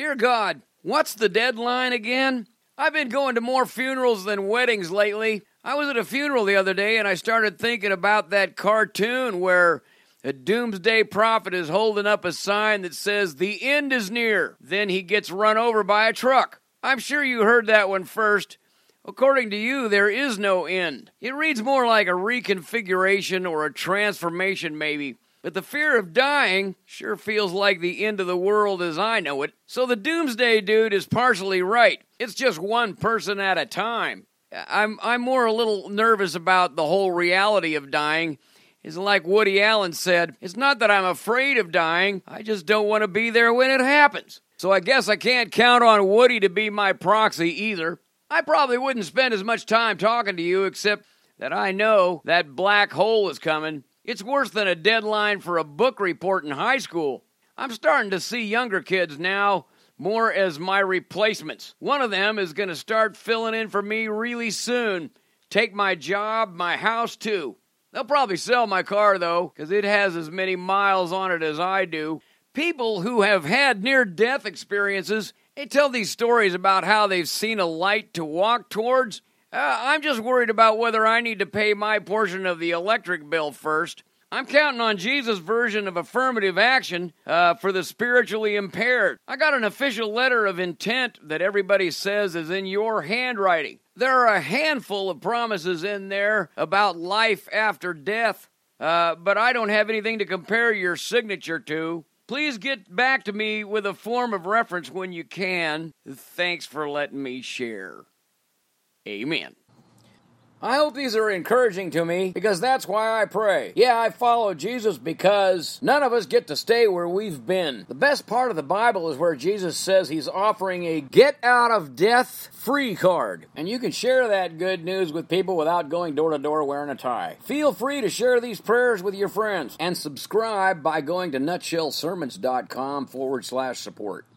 Dear God, what's the deadline again? I've been going to more funerals than weddings lately. I was at a funeral the other day and I started thinking about that cartoon where a doomsday prophet is holding up a sign that says, The end is near. Then he gets run over by a truck. I'm sure you heard that one first. According to you, there is no end. It reads more like a reconfiguration or a transformation, maybe. But the fear of dying sure feels like the end of the world as I know it. So the doomsday dude is partially right. It's just one person at a time. I'm I'm more a little nervous about the whole reality of dying. It's like Woody Allen said, it's not that I'm afraid of dying, I just don't want to be there when it happens. So I guess I can't count on Woody to be my proxy either. I probably wouldn't spend as much time talking to you except that I know that black hole is coming. It's worse than a deadline for a book report in high school. I'm starting to see younger kids now more as my replacements. One of them is going to start filling in for me really soon. Take my job, my house too. They'll probably sell my car though, because it has as many miles on it as I do. People who have had near death experiences, they tell these stories about how they've seen a light to walk towards. Uh, I'm just worried about whether I need to pay my portion of the electric bill first. I'm counting on Jesus' version of affirmative action uh, for the spiritually impaired. I got an official letter of intent that everybody says is in your handwriting. There are a handful of promises in there about life after death, uh, but I don't have anything to compare your signature to. Please get back to me with a form of reference when you can. Thanks for letting me share. Amen. I hope these are encouraging to me because that's why I pray. Yeah, I follow Jesus because none of us get to stay where we've been. The best part of the Bible is where Jesus says he's offering a get out of death free card. And you can share that good news with people without going door to door wearing a tie. Feel free to share these prayers with your friends and subscribe by going to nutshellsermons.com forward slash support.